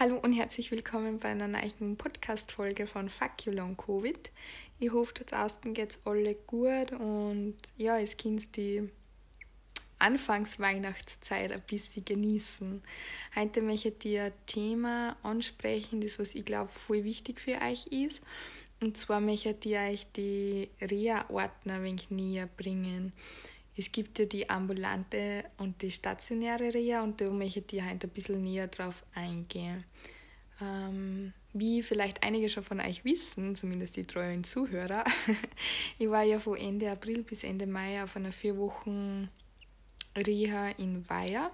Hallo und herzlich willkommen bei einer neuen Podcast-Folge von Fuck You Long Covid. Ich hoffe, da draußen geht's alle gut und ja, es könnt die Anfangsweihnachtszeit ein bisschen genießen. Heute möchte ich dir ein Thema ansprechen, das was ich glaube voll wichtig für euch ist. Und zwar möchte ich euch die Reha-Ordner ein wenig näher bringen. Es gibt ja die ambulante und die stationäre Reha und da möchte ich heute ein bisschen näher drauf eingehen. Ähm, wie vielleicht einige schon von euch wissen, zumindest die treuen Zuhörer, ich war ja von Ende April bis Ende Mai auf einer vier Wochen Reha in Weiher.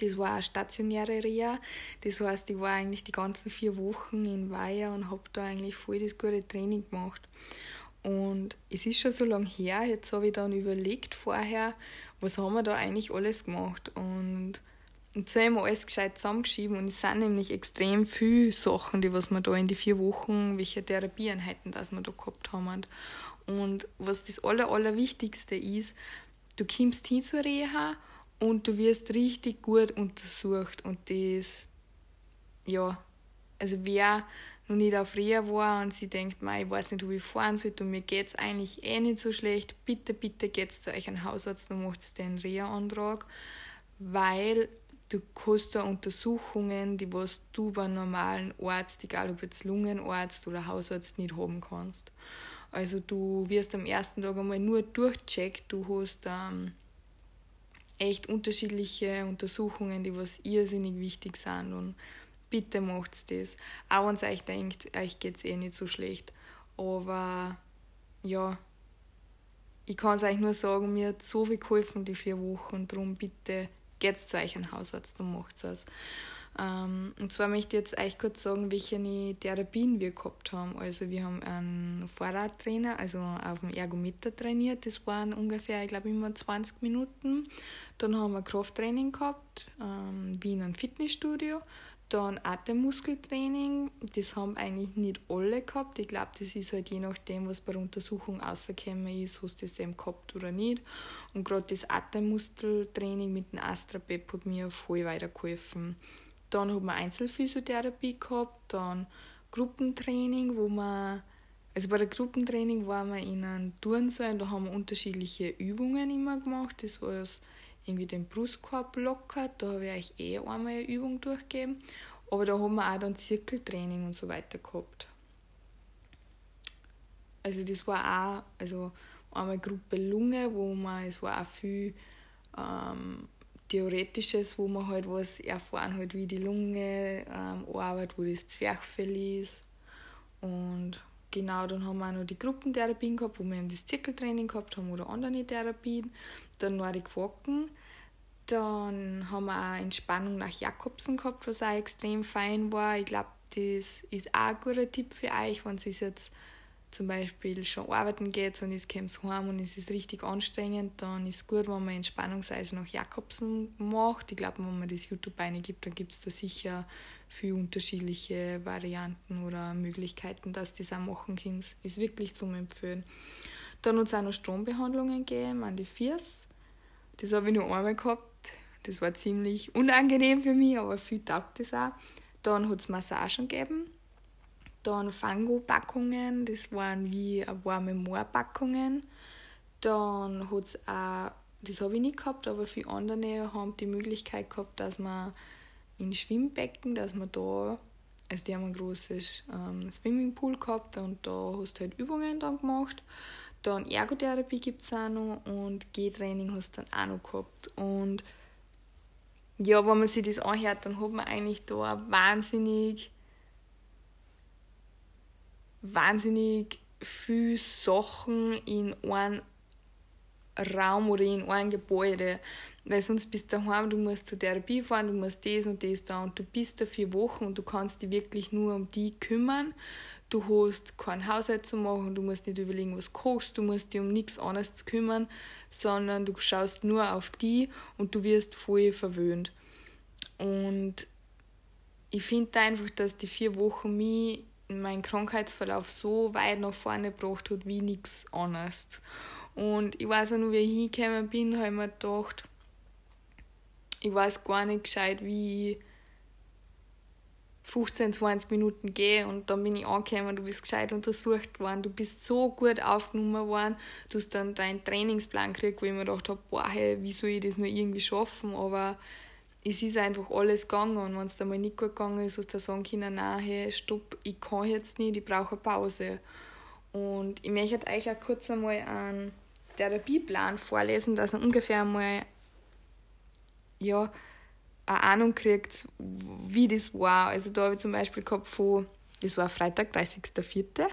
Das war eine stationäre Reha. Das heißt, ich war eigentlich die ganzen vier Wochen in Weiher und habe da eigentlich voll das gute Training gemacht. Und es ist schon so lange her, jetzt habe ich dann überlegt vorher, was haben wir da eigentlich alles gemacht. Und, und so haben wir alles gescheit zusammengeschrieben. Und es sind nämlich extrem viele Sachen, die was wir da in die vier Wochen, welche Therapieeinheiten das wir da gehabt haben. Und was das Aller, Allerwichtigste ist, du kommst hin zur Reha und du wirst richtig gut untersucht. Und das, ja, also wer noch nicht auf Reha war und sie denkt, ich weiß nicht, wo ich fahren soll und mir geht es eigentlich eh nicht so schlecht, bitte, bitte geht zu euch einen Hausarzt und macht den Reha-Antrag, weil du hast da Untersuchungen, die was du bei einem normalen Arzt, egal ob jetzt Lungenarzt oder Hausarzt, nicht haben kannst. Also du wirst am ersten Tag einmal nur durchcheckt, du hast ähm, echt unterschiedliche Untersuchungen, die was irrsinnig wichtig sind und bitte macht's das. Auch wenn ihr euch denkt, euch geht's eh nicht so schlecht. Aber ja, ich kann es euch nur sagen, mir hat so viel geholfen die vier Wochen. Darum bitte geht zu euch einen Hausarzt und macht es. Ähm, und zwar möchte ich jetzt euch kurz sagen, welche Therapien wir gehabt haben. Also wir haben einen Fahrradtrainer, also auf dem Ergometer trainiert. Das waren ungefähr, ich glaube, immer 20 Minuten. Dann haben wir Krafttraining gehabt, ähm, wie in einem Fitnessstudio. Dann Atemmuskeltraining, das haben eigentlich nicht alle gehabt. Ich glaube, das ist halt je nachdem, was bei der Untersuchung rausgekommen ist, hast du das eben gehabt oder nicht. Und gerade das Atemmuskeltraining mit dem Astra-Pep hat mir voll weitergeholfen. Dann haben wir Einzelphysiotherapie gehabt, dann Gruppentraining, wo man, also bei der Gruppentraining waren wir in einem Turnsaal und da haben wir unterschiedliche Übungen immer gemacht. Das war irgendwie den Brustkorb lockert. Da habe ich euch eh einmal eine Übung durchgegeben. Aber da haben wir auch dann Zirkeltraining und so weiter gehabt. Also das war auch, also einmal Gruppe Lunge, wo man, es war auch viel ähm, Theoretisches, wo man halt was erfahren hat, wie die Lunge ähm, arbeitet, wo das Zwerchfell ist. Und genau, dann haben wir auch noch die Gruppentherapien gehabt, wo wir eben das Zirkeltraining gehabt haben oder andere Therapien. Dann Nordic Walken. Dann haben wir auch Entspannung nach Jakobsen gehabt, was auch extrem fein war. Ich glaube, das ist auch ein guter Tipp für euch, wenn es jetzt zum Beispiel schon arbeiten geht und es kommt heim und es ist richtig anstrengend, dann ist es gut, wenn man Entspannungseisen nach Jakobsen macht. Ich glaube, wenn man das YouTube eingibt, dann gibt es da sicher viele unterschiedliche Varianten oder Möglichkeiten, dass das auch machen können. Ist wirklich zum Empfehlen. Dann hat es auch noch Strombehandlungen gegeben an die Füße. Das habe ich nur einmal gehabt. Das war ziemlich unangenehm für mich, aber viel taugt das auch. Dann hat es Massagen gegeben. Dann Fango-Packungen, das waren wie warme Moorpackungen. Dann hat es auch, das habe ich nicht gehabt, aber viele andere haben die Möglichkeit gehabt, dass man in Schwimmbecken, dass man da, also die haben ein großes ähm, Swimmingpool gehabt und da hast du halt Übungen dann gemacht. Dann Ergotherapie gibt es auch noch und G-Training hast du dann auch noch gehabt. Und ja, wenn man sich das anhört, dann hat man eigentlich da wahnsinnig, wahnsinnig viele Sachen in einem Raum oder in einem Gebäude. Weil sonst bist du daheim, du musst zur Therapie fahren, du musst das und das da und du bist da vier Wochen und du kannst dich wirklich nur um die kümmern du hast keinen Haushalt zu machen, du musst nicht überlegen, was kochst, du musst dich um nichts anderes kümmern, sondern du schaust nur auf die und du wirst voll verwöhnt. Und ich finde einfach, dass die vier Wochen mich in meinem Krankheitsverlauf so weit nach vorne gebracht hat wie nichts anderes. Und ich weiß auch nur, wie ich hingekommen bin, habe ich mir gedacht, ich weiß gar nicht gescheit, wie 15, 20 Minuten gehe. Und dann bin ich angekommen, du bist gescheit untersucht worden, du bist so gut aufgenommen worden, du hast dann deinen Trainingsplan gekriegt, wo ich mir gedacht habe, boah, hey, wie soll ich das nur irgendwie schaffen, aber es ist einfach alles gegangen und wenn es da mal nicht gut gegangen ist, hast du sagen können, nein, hey, stopp, ich kann jetzt nicht, ich brauche eine Pause. Und ich möchte euch auch kurz einmal einen Therapieplan vorlesen, dass ihr ungefähr einmal ja, eine Ahnung kriegt, wie das war. Also da habe ich zum Beispiel gehabt von, das war Freitag, 30.04.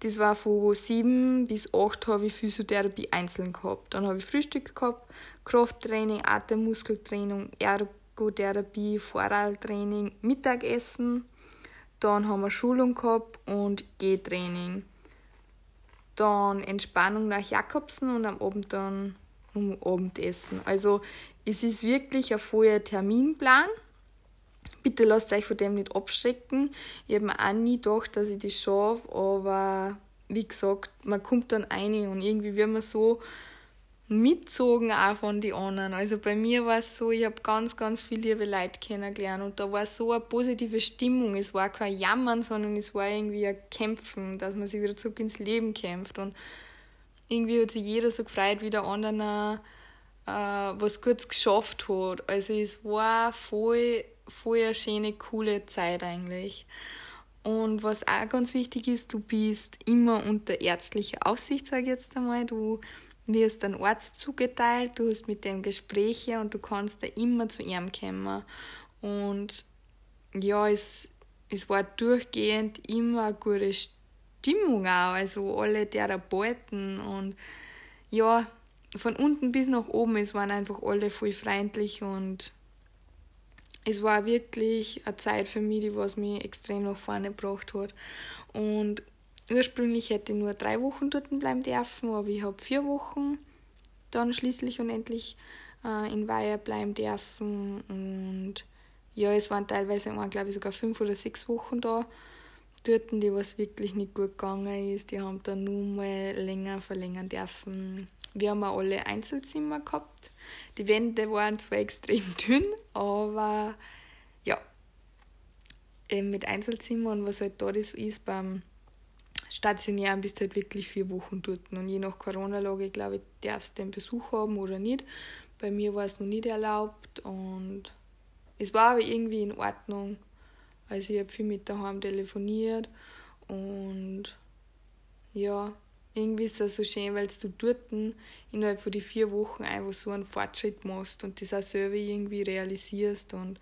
Das war von 7 bis 8 habe ich Physiotherapie einzeln gehabt. Dann habe ich Frühstück gehabt, Krafttraining, Atemmuskeltraining, Ergotherapie, Vorralltraining, Mittagessen. Dann haben wir Schulung gehabt und Gehtraining. Dann Entspannung nach Jakobsen und am Abend dann um Abendessen. Also es ist wirklich ein voller Terminplan. Bitte lasst euch von dem nicht abschrecken. Ich habe mir auch nie gedacht, dass ich das schaffe, aber wie gesagt, man kommt dann ein und irgendwie wird man so mitzogen auch von den anderen. Also bei mir war es so, ich habe ganz, ganz viele liebe Leute kennengelernt und da war so eine positive Stimmung. Es war kein Jammern, sondern es war irgendwie ein Kämpfen, dass man sich wieder zurück ins Leben kämpft. Und irgendwie hat sich jeder so gefreut, wie der andere äh, was Gutes geschafft hat. Also es war voll, voll eine schöne, coole Zeit eigentlich. Und was auch ganz wichtig ist, du bist immer unter ärztlicher Aufsicht, sage ich jetzt einmal. Du wirst ein Arzt zugeteilt, du hast mit dem Gespräche und du kannst da immer zu ihm kommen. Und ja, es, es war durchgehend immer eine gute Stimmung auch, also alle Therapeuten und ja, von unten bis nach oben, es waren einfach alle voll freundlich und es war wirklich eine Zeit für mich, die was mich extrem nach vorne gebracht hat. Und ursprünglich hätte ich nur drei Wochen dort bleiben dürfen, aber ich habe vier Wochen dann schließlich und endlich äh, in Weiher bleiben dürfen. Und ja, es waren teilweise, glaube ich, sogar fünf oder sechs Wochen da. Dort, die was wirklich nicht gut gegangen ist, die haben dann nur mal länger verlängern dürfen wir haben auch alle Einzelzimmer gehabt. Die Wände waren zwar extrem dünn, aber ja, eben mit Einzelzimmer und was halt da das ist, beim Stationären bist du halt wirklich vier Wochen dort. Und je nach Corona-Lage, glaube ich, darfst du den Besuch haben oder nicht. Bei mir war es noch nicht erlaubt und es war aber irgendwie in Ordnung. Also ich habe viel mit daheim telefoniert und ja, irgendwie ist das so schön, weil du dort innerhalb von die vier Wochen einfach so einen Fortschritt machst und das auch selber irgendwie realisierst. Und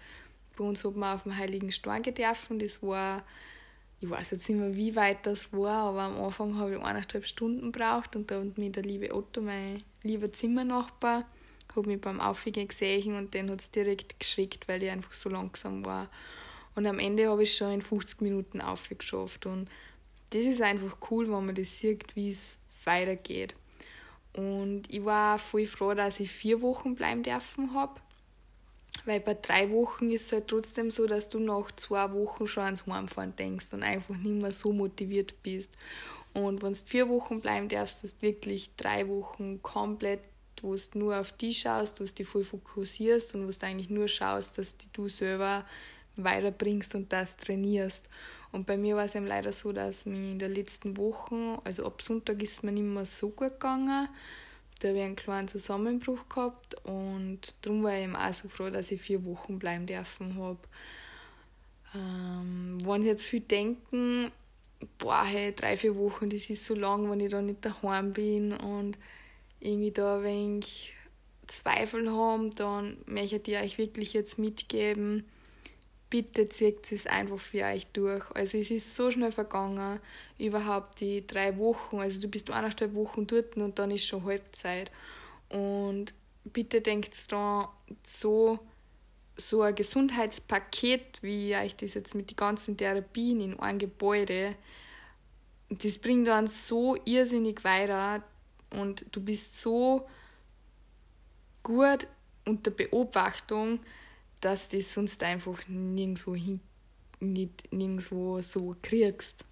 bei uns hat man auf dem Heiligen Stein gedürfen. Das war, ich weiß jetzt nicht mehr, wie weit das war, aber am Anfang habe ich eineinhalb Stunden gebraucht und da hat mich der liebe Otto, mein lieber Zimmernachbar, hat mich beim Aufgehen gesehen und den hat es direkt geschreckt, weil ich einfach so langsam war. Und am Ende habe ich schon in 50 Minuten aufgeschafft und das ist einfach cool, wenn man das sieht, wie es weitergeht. Und ich war voll froh, dass ich vier Wochen bleiben dürfen habe. Weil bei drei Wochen ist es halt trotzdem so, dass du nach zwei Wochen schon ans Heimfahren denkst und einfach nicht mehr so motiviert bist. Und wenn du vier Wochen bleiben darfst, hast du wirklich drei Wochen komplett, wo du nur auf die schaust, wo du dich voll fokussierst und wo du eigentlich nur schaust, dass du selber weiterbringst und das trainierst. Und bei mir war es eben leider so, dass mir in den letzten Wochen, also ab Sonntag ist mir nicht mehr so gut gegangen. Da habe ich einen kleinen Zusammenbruch gehabt und darum war ich eben auch so froh, dass ich vier Wochen bleiben dürfen habe. Ähm, wenn Sie jetzt viel denken, boah, hey, drei, vier Wochen, das ist so lang, wenn ich da nicht daheim bin und irgendwie da ein wenig Zweifel haben, dann möchte ich euch wirklich jetzt mitgeben, bitte zieht es einfach für euch durch. Also es ist so schnell vergangen, überhaupt die drei Wochen. Also du bist eineinhalb Wochen dort und dann ist schon Halbzeit. Und bitte denkt dran, so, so ein Gesundheitspaket, wie ich das jetzt mit den ganzen Therapien in einem Gebäude, das bringt dann so irrsinnig weiter und du bist so gut unter Beobachtung, dass du das sonst einfach nirgendwo, hin, nicht, nirgendwo so kriegst.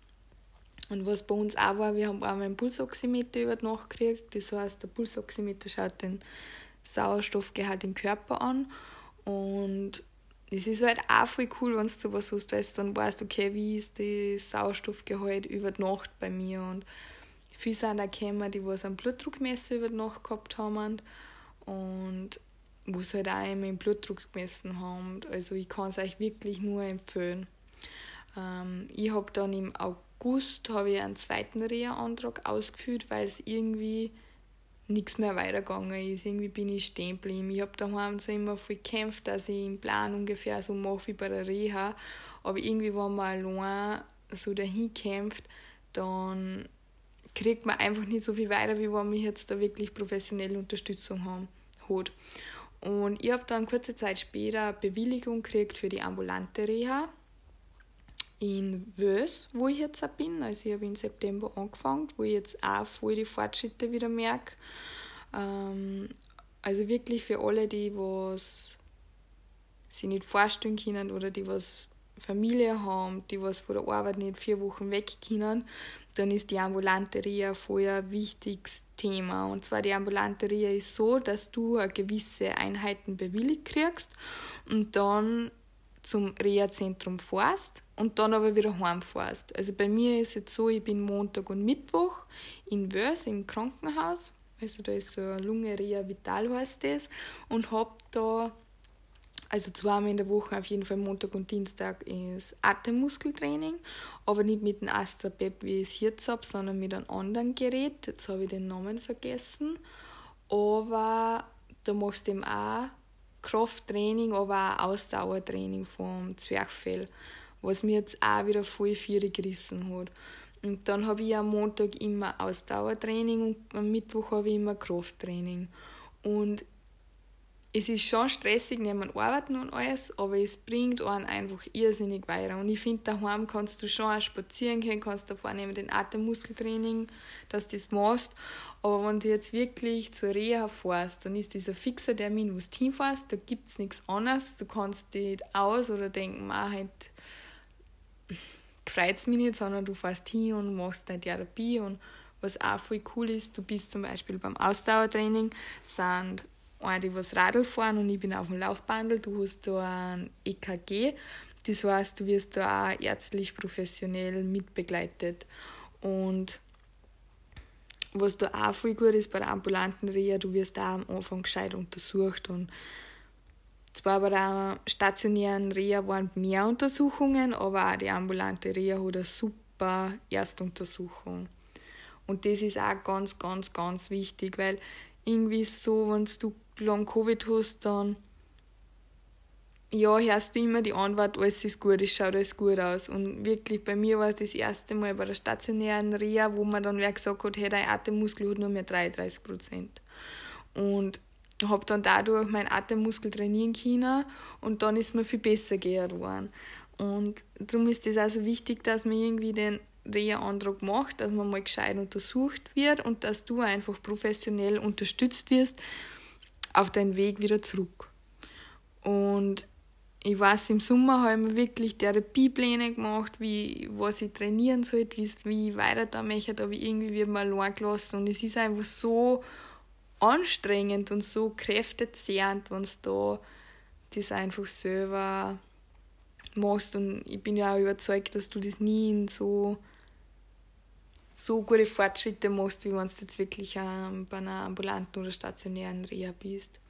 Und was bei uns auch war, wir haben auch einen Pulsoximeter über die Nacht gekriegt. Das heißt, der Pulsoximeter schaut den Sauerstoffgehalt im Körper an. Und es ist halt auch voll cool, wenn du sowas hast, weil du dann weißt, okay, wie ist das Sauerstoffgehalt über die Nacht bei mir und viele sind auch gekommen, die was einen Blutdruckmesser über die Nacht gehabt haben und wo sie halt auch immer den Blutdruck gemessen haben. Also ich kann es euch wirklich nur empfehlen. Ähm, ich habe dann im August ich einen zweiten Reha-Antrag ausgeführt, weil es irgendwie nichts mehr weitergegangen ist. Irgendwie bin ich stehen geblieben. Ich habe daheim so immer viel gekämpft, dass ich im Plan ungefähr so mache wie bei der Reha. Aber irgendwie, wenn man allein so dahin kämpft, dann kriegt man einfach nicht so viel weiter, wie wenn man jetzt da wirklich professionelle Unterstützung haben, hat. Und ich habe dann kurze Zeit später Bewilligung gekriegt für die ambulante Reha in Wös, wo ich jetzt auch bin. Also ich habe im September angefangen, wo ich jetzt auch voll die Fortschritte wieder merke. Ähm, also wirklich für alle, die was sich nicht vorstellen können oder die was Familie haben, die was von der Arbeit nicht vier Wochen weg können, dann ist die ambulante Reha voll ein wichtiges Thema. Und zwar die ambulante Reha ist so, dass du gewisse Einheiten bewilligt kriegst und dann zum Reha-Zentrum fährst und dann aber wieder heimfährst. Also bei mir ist es so, ich bin Montag und Mittwoch in Wörs im Krankenhaus, also da ist so eine Lunge Reha Vital heißt das und habe da also zweimal in der Woche auf jeden Fall Montag und Dienstag ist Atemmuskeltraining, aber nicht mit dem Astra Pep, wie ich es jetzt habe, sondern mit einem anderen Gerät. Jetzt habe ich den Namen vergessen. Aber da machst du eben auch Krafttraining, aber auch Ausdauertraining vom Zwerchfell, was mir jetzt auch wieder voll vier gerissen hat. Und dann habe ich am Montag immer Ausdauertraining und am Mittwoch habe ich immer Krafttraining. Und es ist schon stressig neben Arbeiten und alles, aber es bringt einen einfach irrsinnig weiter. Und ich finde, daheim kannst du schon auch spazieren gehen, kannst da vornehmen den Atemmuskeltraining, dass du das machst. Aber wenn du jetzt wirklich zur Reha fährst, dann ist dieser fixer Termin, wo du hinfährst, da gibt es nichts anderes. Du kannst dich aus oder denken, ah, heute freut es mich nicht, sondern du fährst hin und machst deine Therapie. Und was auch voll cool ist, du bist zum Beispiel beim Ausdauertraining, sind eine, die was Radl fahren und ich bin auf dem Laufbandel. Du hast da ein EKG. Das heißt, du wirst da auch ärztlich professionell mitbegleitet. Und was da auch voll gut ist bei der ambulanten Reha, du wirst da am Anfang gescheit untersucht. Und zwar bei der stationären Reha waren mehr Untersuchungen, aber auch die ambulante Reha hat eine super Erstuntersuchung. Und das ist auch ganz, ganz, ganz wichtig, weil irgendwie so, wenn du lang Covid hast, dann ja, hörst du immer die Antwort, alles ist gut, es schaut alles gut aus. Und wirklich, bei mir war es das erste Mal bei der stationären Reha, wo man dann wer gesagt hat, hey, dein Atemmuskel hat nur mehr 33 Prozent. Und habe dann dadurch meinen Atemmuskel trainieren können und dann ist mir viel besser geworden. Und darum ist es also wichtig, dass man irgendwie den Reha-Antrag macht, dass man mal gescheit untersucht wird und dass du einfach professionell unterstützt wirst, auf deinen Weg wieder zurück. Und ich weiß, im Sommer habe ich wirklich Therapiepläne gemacht, wie, was ich trainieren sollte, wie, wie ich weiter da möchte, aber irgendwie wird mir allein gelassen. Und es ist einfach so anstrengend und so kräftezehrend, wenn du da das einfach selber machst. Und ich bin ja auch überzeugt, dass du das nie in so, so gute Fortschritte machst, wie wenn du jetzt wirklich ähm, bei einer ambulanten oder stationären Reha bist.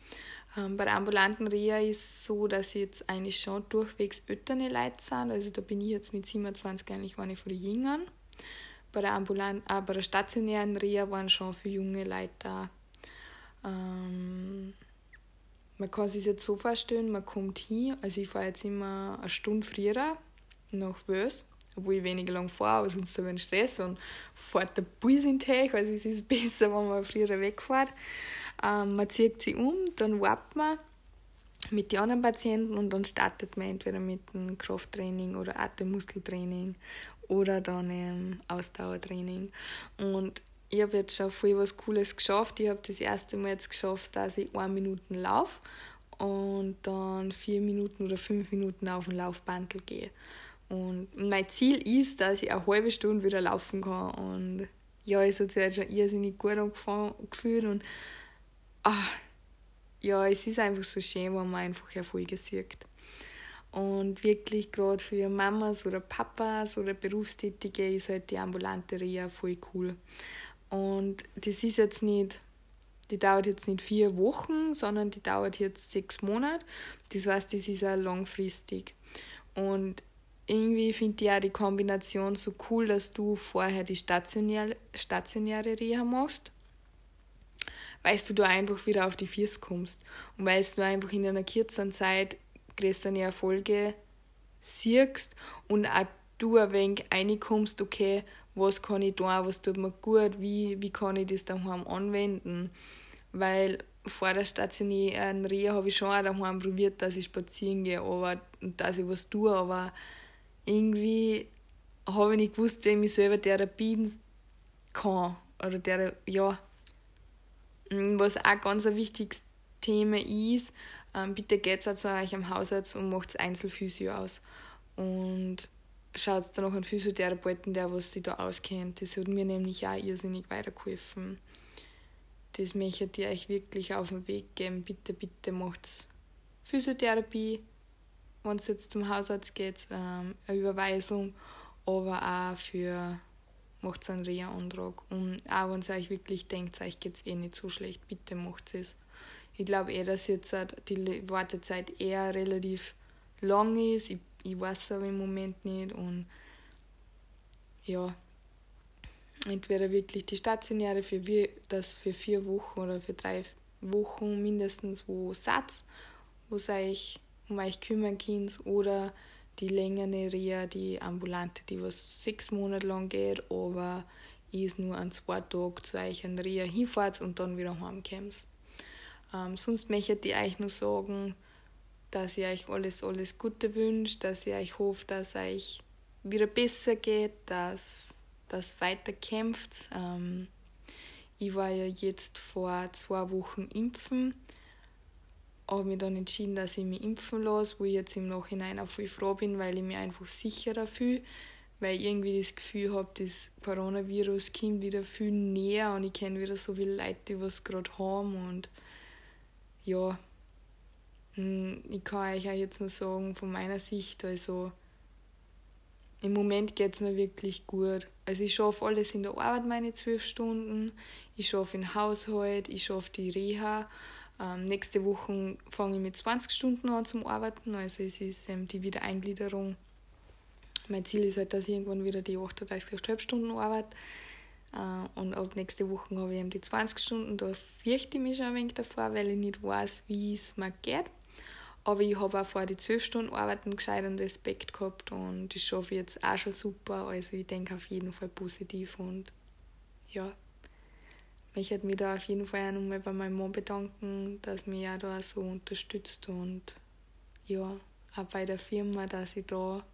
Ähm, bei der ambulanten Reha ist es so, dass jetzt eigentlich schon durchwegs ältere Leute sind. Also da bin ich jetzt mit 27 eigentlich eine von den Jüngern. Bei der, ambulant, äh, bei der stationären Reha waren schon für junge Leute da. Ähm, man kann sich jetzt so vorstellen, man kommt hin, also ich fahre jetzt immer eine Stunde früher nach Wös, obwohl ich weniger lang fahre, aber sonst habe ich einen Stress und fährt der Bus in Tech, also es ist besser, wenn man früher wegfährt. Ähm, man zieht sie um, dann wartet man mit den anderen Patienten und dann startet man entweder mit einem Krafttraining oder Atemmuskeltraining oder dann ähm, Ausdauertraining. Und ich habe jetzt schon viel was Cooles geschafft. Ich habe das erste Mal jetzt geschafft, dass ich eine Minute laufe und dann vier Minuten oder fünf Minuten auf den Laufbandel gehe. Und mein Ziel ist, dass ich eine halbe Stunde wieder laufen kann. Und ja, es hat sich jetzt schon irrsinnig gut angefühlt. Und ach, ja, es ist einfach so schön, wenn man einfach Erfolge sieht. Und wirklich gerade für Mamas oder Papas oder Berufstätige ist halt die ambulante Reha voll cool. Und das ist jetzt nicht, die dauert jetzt nicht vier Wochen, sondern die dauert jetzt sechs Monate. Das heißt, das ist auch langfristig. Und irgendwie finde ich auch die Kombination so cool, dass du vorher die stationäre, stationäre Reha machst, weil du da einfach wieder auf die Füße kommst und weil du einfach in einer kürzeren Zeit größere Erfolge siehst und auch du ein wenig reinkommst, okay, was kann ich tun, was tut mir gut, wie, wie kann ich das daheim anwenden. Weil vor der stationären Reha habe ich schon auch daheim probiert, dass ich spazieren gehe aber, dass ich was tue, aber irgendwie habe ich nicht gewusst, wie ich selber therapieren kann. Oder der, ja, was auch ganz ein wichtiges Thema ist, ähm, bitte geht auch zu euch am Hausarzt und macht Einzelphysio aus. Und schaut dann noch einen Physiotherapeuten, der was sich da auskennt. Das hat mir nämlich auch irrsinnig weitergeholfen. Das möchte ich euch wirklich auf den Weg geben. Bitte, bitte macht Physiotherapie, wenn es jetzt zum Hausarzt geht, ähm, eine Überweisung, aber auch für macht einen Reha-Antrag. Und auch wenn ihr euch wirklich denkt, euch geht es eh nicht so schlecht, bitte macht es. Ich glaube eh, dass jetzt die Wartezeit eher relativ lang ist. Ich, ich weiß es aber im Moment nicht. Und ja, entweder wirklich die stationäre, für das für vier Wochen oder für drei Wochen mindestens, wo Satz, wo es euch um euch kümmern könnt, oder die längere Reha, die ambulante, die was sechs Monate lang geht, aber ist nur an zwei Tagen zu euch an Reha hinfahrt und dann wieder heimkommt. Ähm, sonst möchte ich euch nur sagen, dass ich euch alles, alles Gute wünsche, dass ich euch hoffe, dass euch wieder besser geht, dass das weiter kämpft. Ähm, ich war ja jetzt vor zwei Wochen impfen, habe mich dann entschieden, dass ich mich impfen lasse, wo ich jetzt im Nachhinein auch voll froh bin, weil ich mich einfach sicherer fühle, weil ich irgendwie das Gefühl habe, das Coronavirus kommt wieder viel näher und ich kenne wieder so viele Leute, die was gerade haben und ja, hm, ich kann euch auch jetzt nur sagen, von meiner Sicht, also im Moment geht es mir wirklich gut. Also ich schaffe alles in der Arbeit, meine zwölf Stunden, ich schaffe den Haushalt, ich schaffe die Reha. Ähm, nächste Woche fange ich mit 20 Stunden an zum Arbeiten, also es ist ähm, die Wiedereingliederung. Mein Ziel ist halt, dass ich irgendwann wieder die 38,5 Stunden arbeite. Äh, und ab nächste Woche habe ich eben die 20 Stunden. Da fürchte ich mich schon ein wenig davor, weil ich nicht weiß, wie es mir geht. Aber ich habe auch vor die 12 Stunden Arbeiten gescheiten Respekt gehabt und das schaffe ich jetzt auch schon super. Also ich denke auf jeden Fall positiv und ja, ich möchte mich da auf jeden Fall auch nochmal bei meinem Mann bedanken, dass mich auch da so unterstützt und ja, auch bei der Firma, dass ich da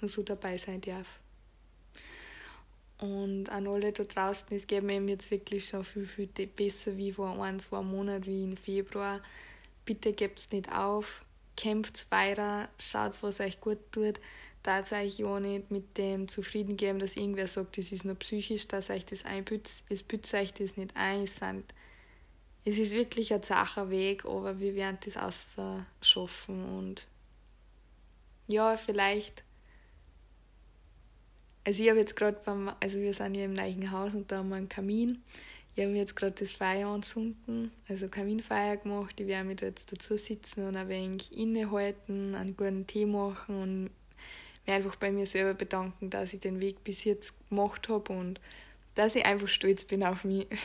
nur so dabei sein darf. Und an alle da draußen, es geht mir jetzt wirklich schon viel, viel besser wie vor ein, zwei Monaten, wie im Februar. Bitte gebt nicht auf, kämpft weiter, schaut, was euch gut tut. Da euch ja nicht mit dem zufrieden geben, dass irgendwer sagt, das ist nur psychisch, dass euch das einpützt. Es pützt euch das nicht ein. Es, sind, es ist wirklich ein zacher Weg, aber wir werden das ausschaffen. Und ja, vielleicht also ich habe jetzt gerade beim, also wir sind ja im neuen Haus und da haben wir einen Kamin. Ich habe jetzt gerade das Feuer anzünden, also Kaminfeuer gemacht. Ich werde mich da jetzt dazu sitzen und ein wenig innehalten, einen guten Tee machen und mich einfach bei mir selber bedanken, dass ich den Weg bis jetzt gemacht habe und dass ich einfach stolz bin auf mich.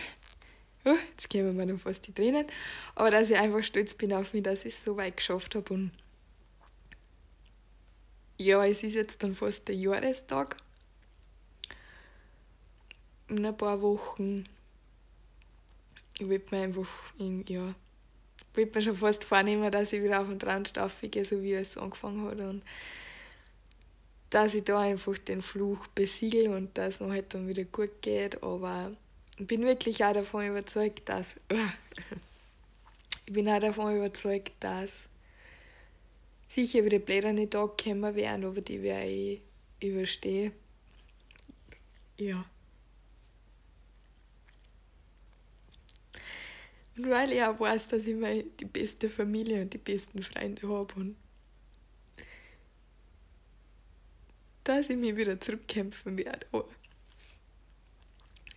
Uh, jetzt kämen mir dann fast die Tränen. Aber dass ich einfach stolz bin auf mich, dass ich es so weit geschafft habe. Und ja, es ist jetzt dann fast der Jahrestag in ein paar Wochen ich will mir einfach, in, ja, ich mir schon fast vornehmen, dass ich wieder auf den Traumstaffel gehe, so wie es angefangen hat und dass ich da einfach den Fluch besiegel und dass es mir halt dann wieder gut geht, aber ich bin wirklich auch davon überzeugt, dass ich bin auch davon überzeugt, dass sicher wieder Blätter nicht da kommen werden, aber die werde ich überstehen. Ja. Und weil ich auch weiß, dass ich meine, die beste Familie und die besten Freunde habe und dass ich mich wieder zurückkämpfen werde. Aber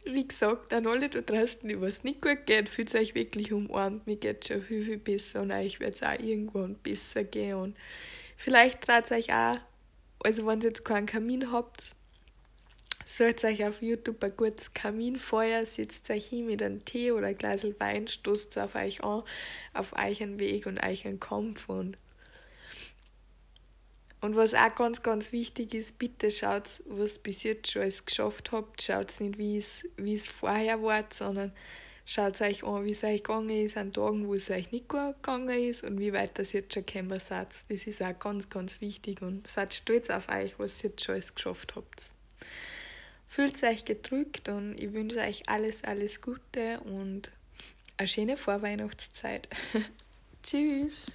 wie gesagt, an alle da draußen, die was nicht gut geht, fühlt euch wirklich umarmt. Mir geht schon viel, viel besser und euch wird es auch irgendwann besser gehen. Und vielleicht traut euch auch, also wenn ihr jetzt keinen Kamin habt, sucht euch auf YouTube ein gutes Kaminfeuer, setzt euch hin mit einem Tee oder ein Glas Wein, stoßt auf euch an, auf euren Weg und euren Kampf und und was auch ganz, ganz wichtig ist, bitte schaut, was ihr bis jetzt schon alles geschafft habt. Schaut nicht, wie es, wie es vorher war, sondern schaut euch an, wie es euch gegangen ist, an Tagen, wo es euch nicht gut gegangen ist und wie weit das jetzt schon gekommen seid. Das ist auch ganz, ganz wichtig und seid stolz auf euch, was ihr jetzt schon alles geschafft habt. Fühlt euch gedrückt und ich wünsche euch alles, alles Gute und eine schöne Vorweihnachtszeit. Tschüss!